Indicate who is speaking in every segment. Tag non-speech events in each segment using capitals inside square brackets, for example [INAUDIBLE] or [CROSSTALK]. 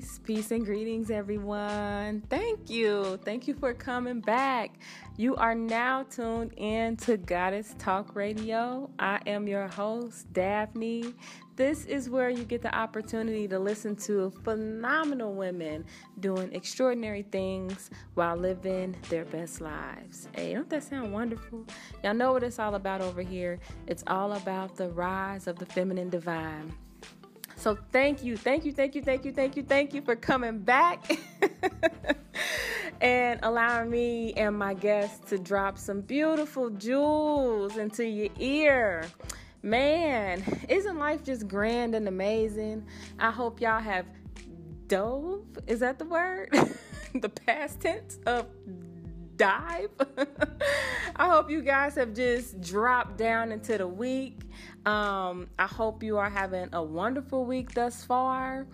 Speaker 1: Peace, peace and greetings, everyone. Thank you. Thank you for coming back. You are now tuned in to Goddess Talk Radio. I am your host, Daphne. This is where you get the opportunity to listen to phenomenal women doing extraordinary things while living their best lives. Hey, don't that sound wonderful? Y'all know what it's all about over here. It's all about the rise of the feminine divine. So thank you, thank you, thank you, thank you, thank you, thank you for coming back [LAUGHS] and allowing me and my guests to drop some beautiful jewels into your ear. Man, isn't life just grand and amazing? I hope y'all have dove. Is that the word? [LAUGHS] the past tense of dive. [LAUGHS] I hope you guys have just dropped down into the week. Um, I hope you are having a wonderful week thus far.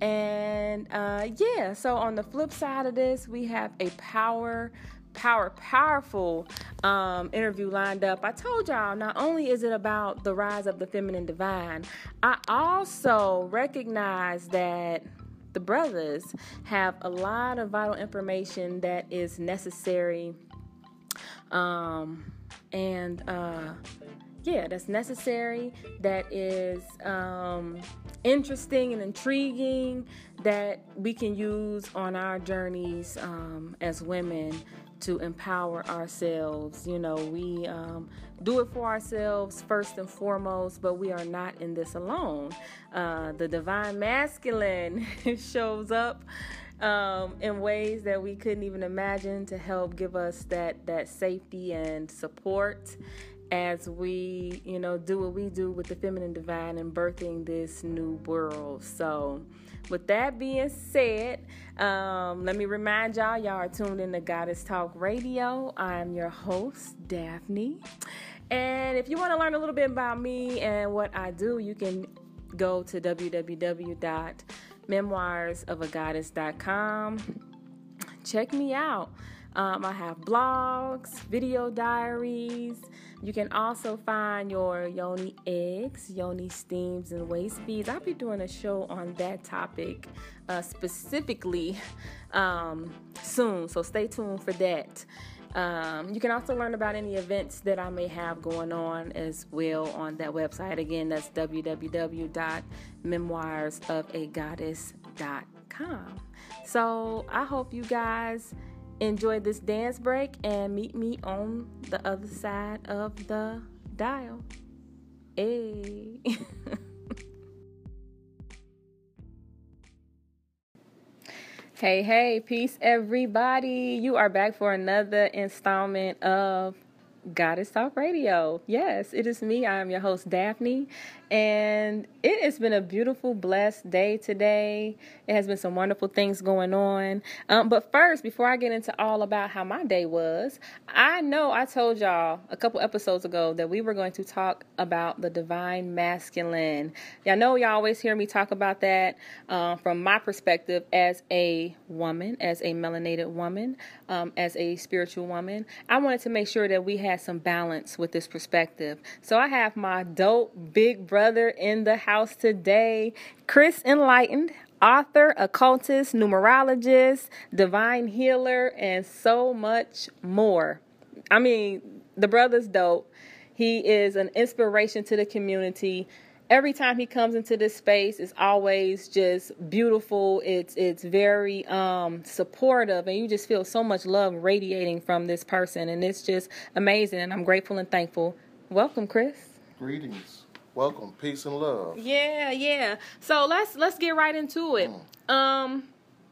Speaker 1: And uh, yeah, so on the flip side of this, we have a power, power, powerful um, interview lined up. I told y'all, not only is it about the rise of the feminine divine, I also recognize that the brothers have a lot of vital information that is necessary um, and uh, yeah, that's necessary, that is um, interesting and intriguing, that we can use on our journeys um, as women to empower ourselves. You know, we um, do it for ourselves first and foremost, but we are not in this alone. Uh, the divine masculine [LAUGHS] shows up. Um, in ways that we couldn't even imagine to help give us that that safety and support as we you know do what we do with the feminine divine and birthing this new world so with that being said, um, let me remind y'all, y'all are tuned in to Goddess Talk Radio. I'm your host, Daphne. And if you want to learn a little bit about me and what I do, you can go to www.memoirsofagagoddess.com. Check me out. Um, I have blogs, video diaries. You can also find your yoni eggs, yoni steams, and waist beads. I'll be doing a show on that topic uh, specifically um, soon, so stay tuned for that. Um, you can also learn about any events that I may have going on as well on that website. Again, that's www.memoirsofagagoddess.com. So I hope you guys enjoy this dance break and meet me on the other side of the dial. Hey. [LAUGHS] hey, hey, peace, everybody. You are back for another installment of Goddess Talk Radio. Yes, it is me. I am your host, Daphne, and it has been a beautiful, blessed day today. It has been some wonderful things going on. Um, but first, before I get into all about how my day was, I know I told y'all a couple episodes ago that we were going to talk about the divine masculine. Y'all know y'all always hear me talk about that uh, from my perspective as a woman, as a melanated woman, um, as a spiritual woman. I wanted to make sure that we had some balance with this perspective. So I have my dope big brother brother in the house today, Chris Enlightened, author, occultist, numerologist, divine healer, and so much more. I mean, the brother's dope. He is an inspiration to the community. Every time he comes into this space, it's always just beautiful. It's it's very um, supportive, and you just feel so much love radiating from this person, and it's just amazing. And I'm grateful and thankful. Welcome, Chris.
Speaker 2: Greetings. Welcome, peace and love.
Speaker 1: Yeah, yeah. So let's let's get right into it. Mm. Um,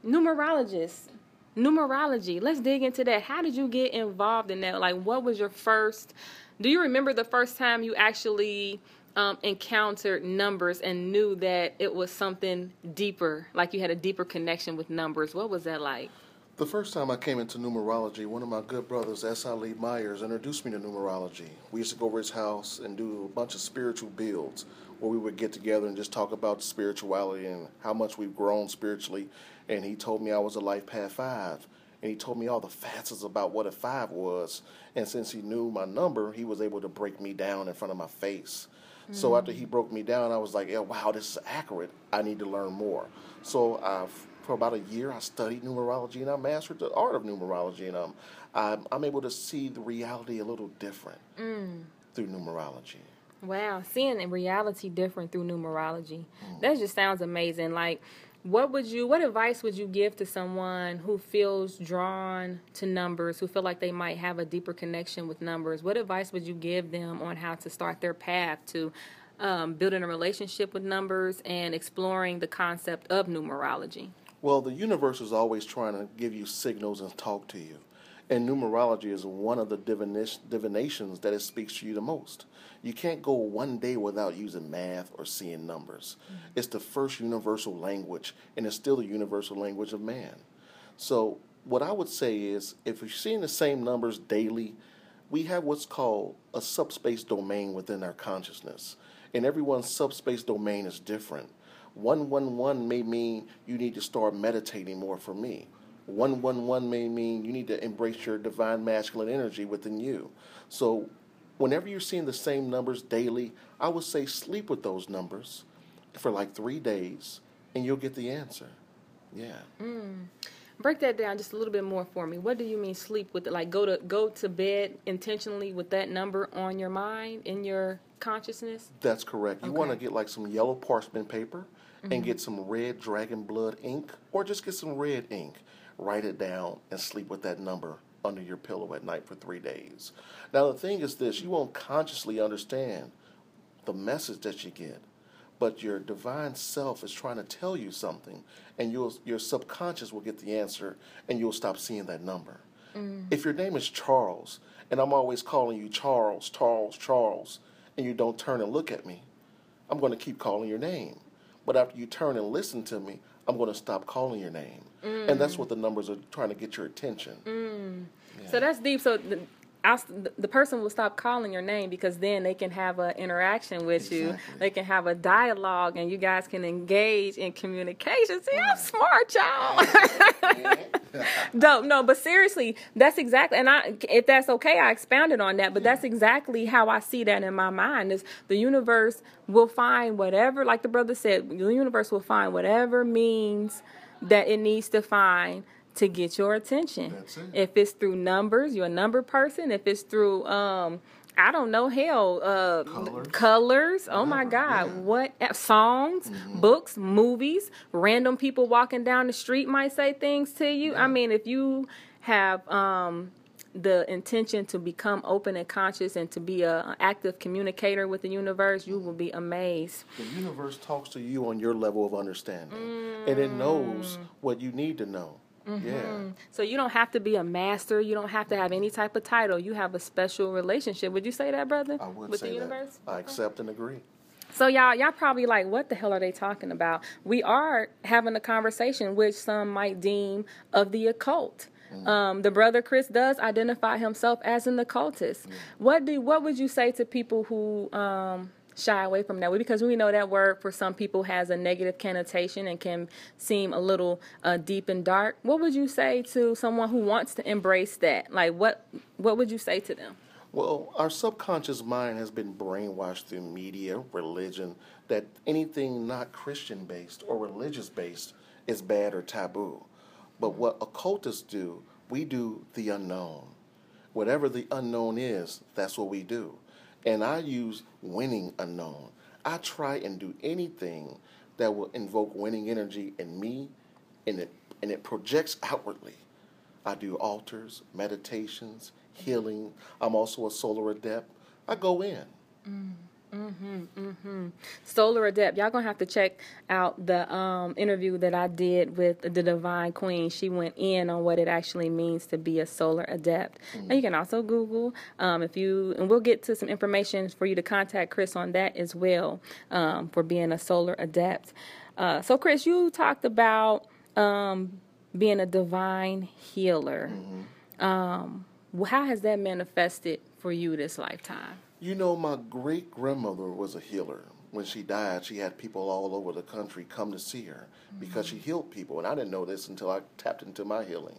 Speaker 1: numerologist, numerology. Let's dig into that. How did you get involved in that? Like, what was your first? Do you remember the first time you actually um, encountered numbers and knew that it was something deeper? Like you had a deeper connection with numbers. What was that like?
Speaker 2: The first time I came into numerology, one of my good brothers, S. I. Lee Myers, introduced me to numerology. We used to go over his house and do a bunch of spiritual builds where we would get together and just talk about spirituality and how much we've grown spiritually. And he told me I was a life path five. And he told me all the facets about what a five was. And since he knew my number, he was able to break me down in front of my face. So after he broke me down, I was like, yeah, wow, this is accurate. I need to learn more. So uh, for about a year, I studied numerology and I mastered the art of numerology, and um, I'm, I'm able to see the reality a little different through numerology.
Speaker 1: Wow, seeing in reality different through numerology. That just sounds amazing. Like what would you what advice would you give to someone who feels drawn to numbers, who feel like they might have a deeper connection with numbers? What advice would you give them on how to start their path to um, building a relationship with numbers and exploring the concept of numerology?
Speaker 2: Well, the universe is always trying to give you signals and talk to you. And numerology is one of the divinish, divinations that it speaks to you the most. You can't go one day without using math or seeing numbers. Mm-hmm. It's the first universal language, and it's still the universal language of man. So, what I would say is if you're seeing the same numbers daily, we have what's called a subspace domain within our consciousness. And everyone's subspace domain is different. 111 may mean you need to start meditating more for me. 111 may mean you need to embrace your divine masculine energy within you. So, whenever you're seeing the same numbers daily, I would say sleep with those numbers for like three days and you'll get the answer. Yeah. Mm.
Speaker 1: Break that down just a little bit more for me. What do you mean sleep with it? Like go to go to bed intentionally with that number on your mind in your consciousness?
Speaker 2: That's correct. You want to get like some yellow parchment paper and mm-hmm. get some red dragon blood ink or just get some red ink. Write it down and sleep with that number under your pillow at night for three days. Now, the thing is this you won't consciously understand the message that you get, but your divine self is trying to tell you something, and you'll, your subconscious will get the answer and you'll stop seeing that number. Mm. If your name is Charles, and I'm always calling you Charles, Charles, Charles, and you don't turn and look at me, I'm going to keep calling your name. But after you turn and listen to me, I'm going to stop calling your name. Mm. And that's what the numbers are trying to get your attention. Mm.
Speaker 1: So that's deep. So the, I'll, the person will stop calling your name because then they can have an interaction with you. They can have a dialogue, and you guys can engage in communication. See, I'm smart, y'all. [LAUGHS] Dope. No, but seriously, that's exactly. And I, if that's okay, I expounded on that. But that's exactly how I see that in my mind. Is the universe will find whatever, like the brother said, the universe will find whatever means that it needs to find to get your attention.
Speaker 2: That's it.
Speaker 1: If it's through numbers, you're a number person. If it's through, um, I don't know, hell, uh,
Speaker 2: Colors.
Speaker 1: colors. Oh my God,
Speaker 2: yeah. Mm-hmm.
Speaker 1: what uh, songs, books, movies, random people walking down the street might say things to you. I mean, if you have um, the intention to become open and conscious and to be a, an active communicator with the universe, you will be amazed.
Speaker 2: The universe talks to you on your level of understanding, and it knows what you need to know. Yeah.
Speaker 1: So you don't have to be a master. You don't have to have any type of title. You have a special relationship. Would you say that, brother?
Speaker 2: I would
Speaker 1: with
Speaker 2: say
Speaker 1: the universe.
Speaker 2: that. I accept and agree.
Speaker 1: So y'all, y'all probably like, what the hell are they talking about? We are having a conversation, which some might deem of the occult. Um, the brother Chris does identify himself as an occultist. What do what would you say to people who um, shy away from that? Because we know that word for some people has a negative connotation and can seem a little uh, deep and dark. What would you say to someone who wants to embrace that? Like, what what would you say to them?
Speaker 2: Well, our subconscious mind has been brainwashed through media, religion, that anything not Christian based or religious based is bad or taboo. But what occultists do, we do the unknown. Whatever the unknown is, that's what we do. And I use winning unknown. I try and do anything that will invoke winning energy in me and it and it projects outwardly. I do altars, meditations, healing. I'm also a solar adept. I go in. Mm.
Speaker 1: Solar Adept. Y'all gonna have to check out the um, interview that I did with the Divine Queen. She went in on what it actually means to be a Solar Adept. And you can also Google um, if you, and we'll get to some information for you to contact Chris on that as well um, for being a Solar Adept. Uh, so, Chris, you talked about um, being a divine healer. Um, wh- how has that manifested for you this lifetime?
Speaker 2: You know, my great grandmother was a healer. When she died, she had people all over the country come to see her because she healed people. And I didn't know this until I tapped into my healing.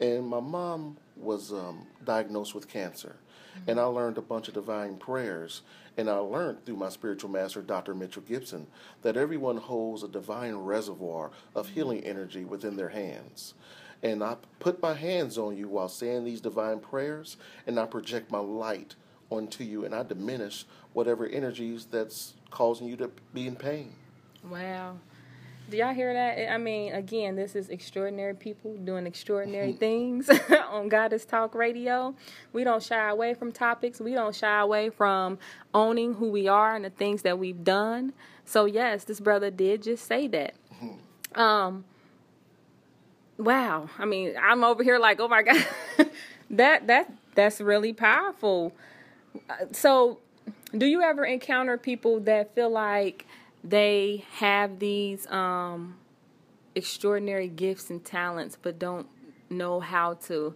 Speaker 2: And my mom was um, diagnosed with cancer. Mm-hmm. And I learned a bunch of divine prayers. And I learned through my spiritual master, Dr. Mitchell Gibson, that everyone holds a divine reservoir of healing energy within their hands. And I put my hands on you while saying these divine prayers, and I project my light onto you, and I diminish whatever energies that's causing you to be in pain.
Speaker 1: Wow. Do y'all hear that? I mean, again, this is extraordinary people doing extraordinary [LAUGHS] things [LAUGHS] on Goddess Talk Radio. We don't shy away from topics. We don't shy away from owning who we are and the things that we've done. So yes, this brother did just say that. [LAUGHS] Um wow. I mean, I'm over here like, "Oh my god." that that that's really powerful. So, do you ever encounter people that feel like they have these um, extraordinary gifts and talents, but don't know how to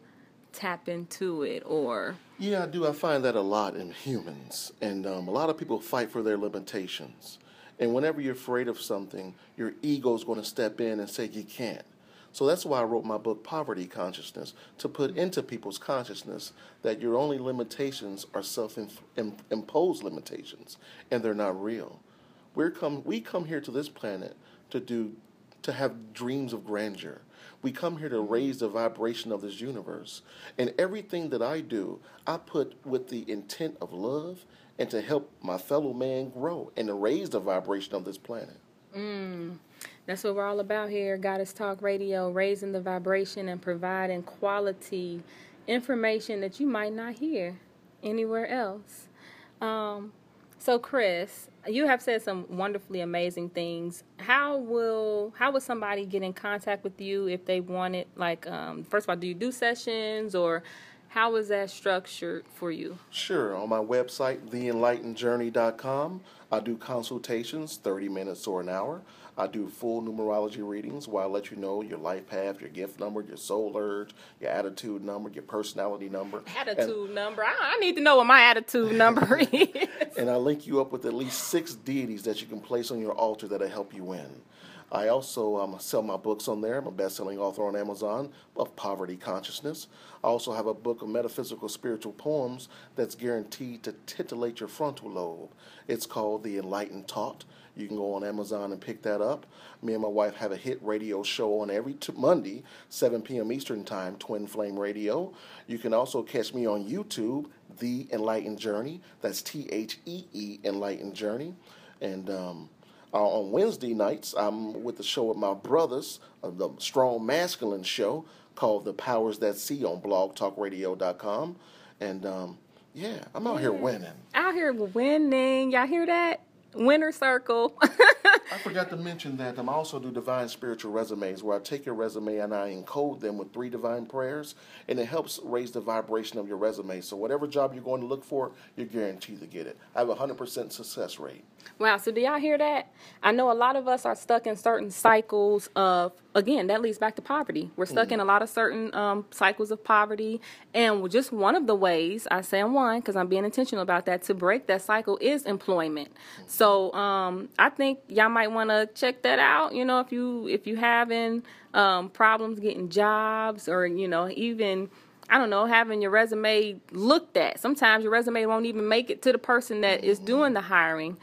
Speaker 1: tap into it or?
Speaker 2: Yeah i do. I find that a lot in humans and um, a lot of people fight for their limitations. And whenever you're afraid of something your ego is going to step in and say you can't so that's why i wrote my book poverty consciousness to put into people's consciousness that your only limitations are self-imposed limitations and they're not real we're come, we come here to this planet to do, to have dreams of grandeur. We come here to raise the vibration of this universe. And everything that I do, I put with the intent of love and to help my fellow man grow and to raise the vibration of this planet.
Speaker 1: Mm, that's what we're all about here, Goddess Talk Radio, raising the vibration and providing quality information that you might not hear anywhere else. Um, so, Chris, you have said some wonderfully amazing things. How will how would somebody get in contact with you if they wanted like um, first of all, do you do sessions or how is that structured for you?
Speaker 2: Sure. On my website, theenlightenedjourney.com, I do consultations, 30 minutes or an hour. I do full numerology readings where I let you know your life path, your gift number, your soul urge, your attitude number, your personality number.
Speaker 1: Attitude and, number. I, I, need to know what my attitude number [LAUGHS] is.
Speaker 2: And I link you up with at least six deities that you can place on your altar that'll help you win. I also um, sell my books on there. I'm a best-selling author on Amazon of Poverty Consciousness. I also have a book of metaphysical spiritual poems that's guaranteed to titillate your frontal lobe. It's called The Enlightened Taught. You can go on Amazon and pick that up. Me and my wife have a hit radio show on every t- Monday, 7 p.m. Eastern Time, Twin Flame Radio. You can also catch me on YouTube, The Enlightened Journey. That's T H E E Enlightened Journey. And um, uh, on Wednesday nights, I'm with the show with my brothers, uh, the Strong Masculine Show called The Powers That See on blogtalkradio.com. And um, yeah, I'm out yeah. here winning.
Speaker 1: Out here winning. Y'all hear that? Winner Circle. [LAUGHS]
Speaker 2: I forgot to mention that um, I also do divine spiritual resumes where I take your resume and I encode them with three divine prayers, and it helps raise the vibration of your resume. So, whatever job you're going to look for, you're guaranteed to get it. I have a 100% success rate.
Speaker 1: Wow, so do y'all hear that? I know a lot of us are stuck in certain cycles of, again, that leads back to poverty. We're stuck mm-hmm. in a lot of certain um, cycles of poverty. And just one of the ways, I say one because I'm being intentional about that, to break that cycle is employment. Mm-hmm. So um, I think y'all might want to check that out. You know, if you if you having um, problems getting jobs or, you know, even I don't know, having your resume looked at. Sometimes your resume won't even make it to the person that is doing the hiring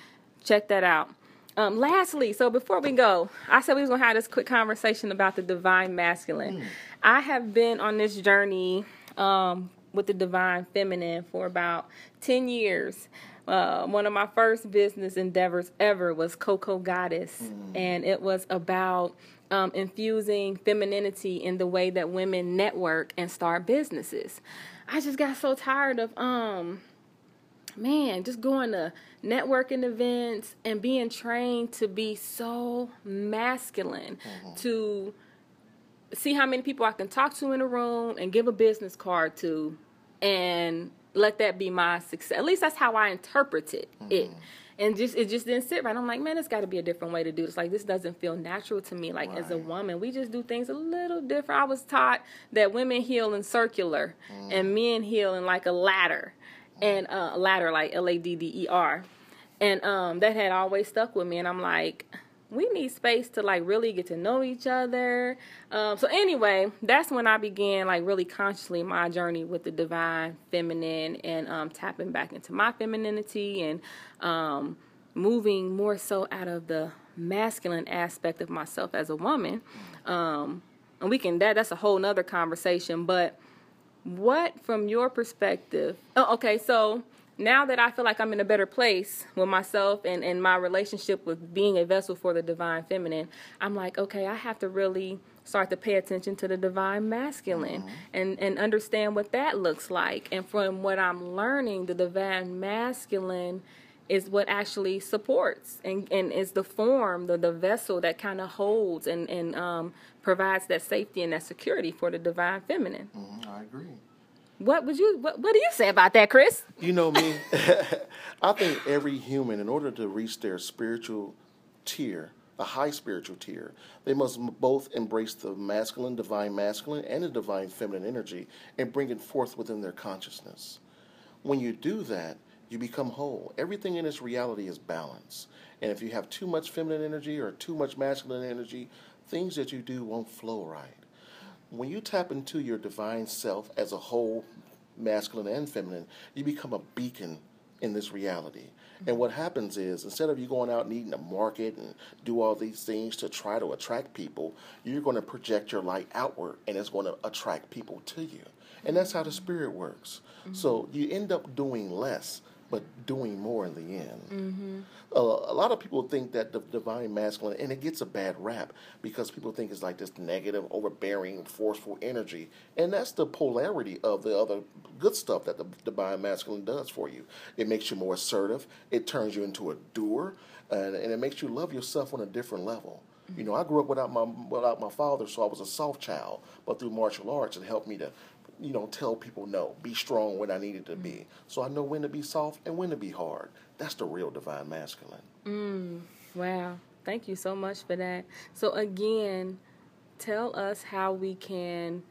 Speaker 1: check that out. Um, lastly, so before we go, I said we was gonna have this quick conversation about the divine masculine. Mm. I have been on this journey um, with the divine feminine for about ten years. Uh, one of my first business endeavors ever was Coco Goddess, mm. and it was about um, infusing femininity in the way that women network and start businesses. I just got so tired of um man, just going to networking events and being trained to be so masculine, mm-hmm. to see how many people I can talk to in a room and give a business card to, and let that be my success. At least that's how I interpreted mm-hmm. it. And just it just didn't sit right. I'm like, man, it's got to be a different way to do this. Like this doesn't feel natural to me. Like right. as a woman, we just do things a little different. I was taught that women heal in circular mm. and men heal in like a ladder and uh, ladder like L A D D E R, and um, that had always stuck with me. And I'm like, we need space to like really get to know each other. Um, so anyway, that's when I began like really consciously my journey with the divine feminine and um, tapping back into my femininity and um, moving more so out of the masculine aspect of myself as a woman. Um, and we can that that's a whole nother conversation. But what from your perspective? Oh, okay, so now that I feel like I'm in a better place with myself and, and my relationship with being a vessel for the divine feminine, I'm like, okay, I have to really start to pay attention to the divine masculine mm-hmm. and, and understand what that looks like. And from what I'm learning, the divine masculine is what actually supports and, and is the form, the, the vessel that kind of holds and, and um, provides that safety and that security for the divine feminine.
Speaker 2: Mm-hmm, I agree.
Speaker 1: What would you what, what do you say about that, Chris?
Speaker 2: You know me. [LAUGHS] I think every human, in order to reach their spiritual tier, a high spiritual tier, they must both embrace the masculine, divine masculine, and the divine feminine energy and bring it forth within their consciousness. When you do that, you become whole. Everything in this reality is balance. And if you have too much feminine energy or too much masculine energy, things that you do won't flow right. When you tap into your divine self as a whole, masculine and feminine, you become a beacon in this reality. And what happens is, instead of you going out and eating a market and do all these things to try to attract people, you're going to project your light outward and it's going to attract people to you. And that's how the spirit works. Mm-hmm. So you end up doing less but doing more in the end. Mm-hmm. Uh, a lot of people think that the divine masculine, and it gets a bad rap because people think it's like this negative, overbearing, forceful energy, and that's the polarity of the other good stuff that the divine masculine does for you. It makes you more assertive. It turns you into a doer, and, and it makes you love yourself on a different level. You know, I grew up without my without my father, so I was a soft child. But through martial arts, it helped me to you know, tell people no, be strong when I needed to be. So I know when to be soft and when to be hard. That's the real divine masculine.
Speaker 1: Mm, wow. Thank you so much for that. So again, tell us how we can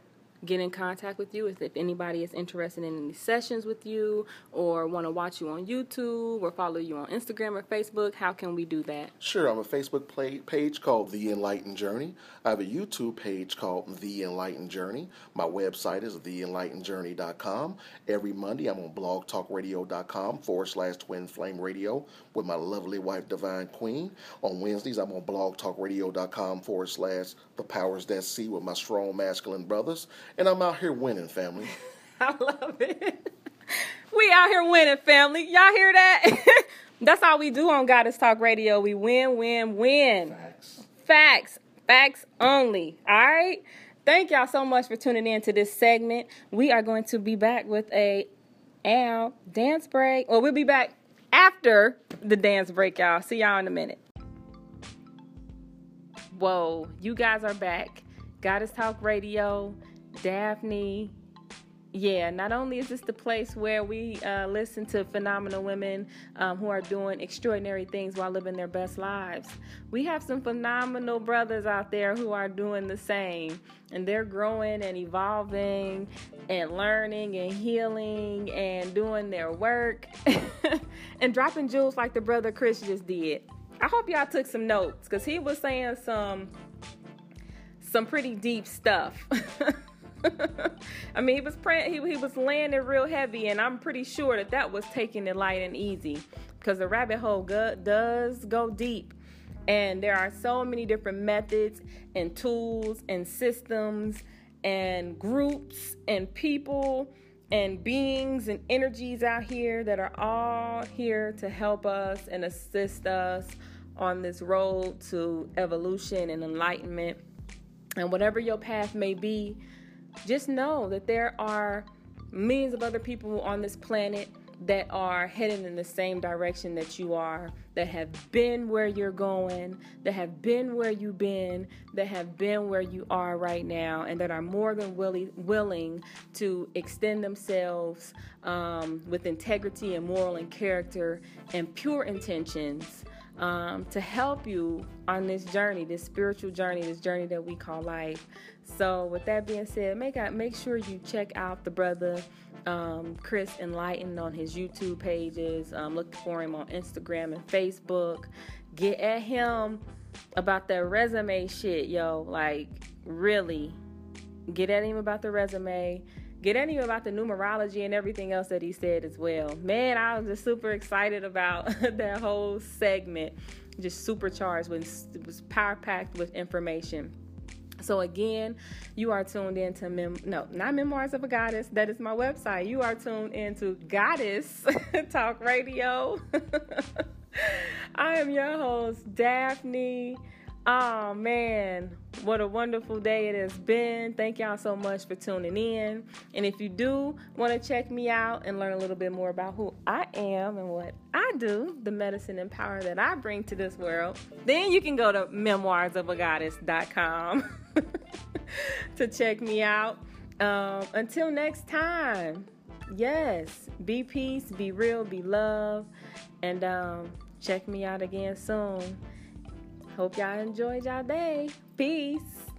Speaker 1: get in contact with you if, if anybody is interested in any sessions with you or want to watch you on YouTube or follow you on Instagram or Facebook, how can we do that?
Speaker 2: Sure, I'm a Facebook page called The Enlightened Journey. I have a YouTube page called The Enlightened Journey. My website is theenlightenedjourney.com. Every Monday, I'm on blogtalkradio.com forward slash twin flame radio with my lovely wife, Divine Queen. On Wednesdays, I'm on blogtalkradio.com forward slash the powers that see with my strong masculine brothers and I'm out here winning, family. [LAUGHS]
Speaker 1: I love it. We out here winning, family. Y'all hear that? [LAUGHS] That's all we do on Goddess Talk Radio. We win, win, win.
Speaker 2: Facts.
Speaker 1: Facts. Facts only. All right. Thank y'all so much for tuning in to this segment. We are going to be back with a Al dance break. Well, we'll be back after the dance break, y'all. See y'all in a minute. Whoa, you guys are back. Goddess Talk Radio. Daphne. Yeah, not only is this the place where we uh, listen to phenomenal women um, who are doing extraordinary things while living their best lives, we have some phenomenal brothers out there who are doing the same. And they're growing and evolving and learning and healing and doing their work [LAUGHS] and dropping jewels like the brother Chris just did. I hope y'all took some notes because he was saying some some pretty deep stuff. [LAUGHS] [LAUGHS] I mean, he was praying, he, he was landing real heavy, and I'm pretty sure that that was taking it light and easy because the rabbit hole go, does go deep. And there are so many different methods and tools and systems and groups and people and beings and energies out here that are all here to help us and assist us on this road to evolution and enlightenment. And whatever your path may be, just know that there are millions of other people on this planet that are heading in the same direction that you are, that have been where you're going, that have been where you've been, that have been where you are right now, and that are more than willing, willing to extend themselves um, with integrity and moral and character and pure intentions um, to help you on this journey, this spiritual journey, this journey that we call life. So, with that being said, make make sure you check out the brother um, Chris Enlightened on his YouTube pages. Um, look for him on Instagram and Facebook. Get at him about that resume shit, yo. Like, really, get at him about the resume. Get at him about the numerology and everything else that he said as well. Man, I was just super excited about [LAUGHS] that whole segment. Just supercharged with it was power packed with information. So again, you are tuned into mem- no, not Memoirs of a Goddess. That is my website. You are tuned into Goddess [LAUGHS] Talk Radio. [LAUGHS] I am your host, Daphne. Oh man, what a wonderful day it has been. Thank y'all so much for tuning in. And if you do want to check me out and learn a little bit more about who I am and what I do, the medicine and power that I bring to this world, then you can go to memoirsofagoddess.com [LAUGHS] to check me out. Um, until next time, yes, be peace, be real, be love, and um, check me out again soon. Hope y'all enjoyed y'all day. Peace.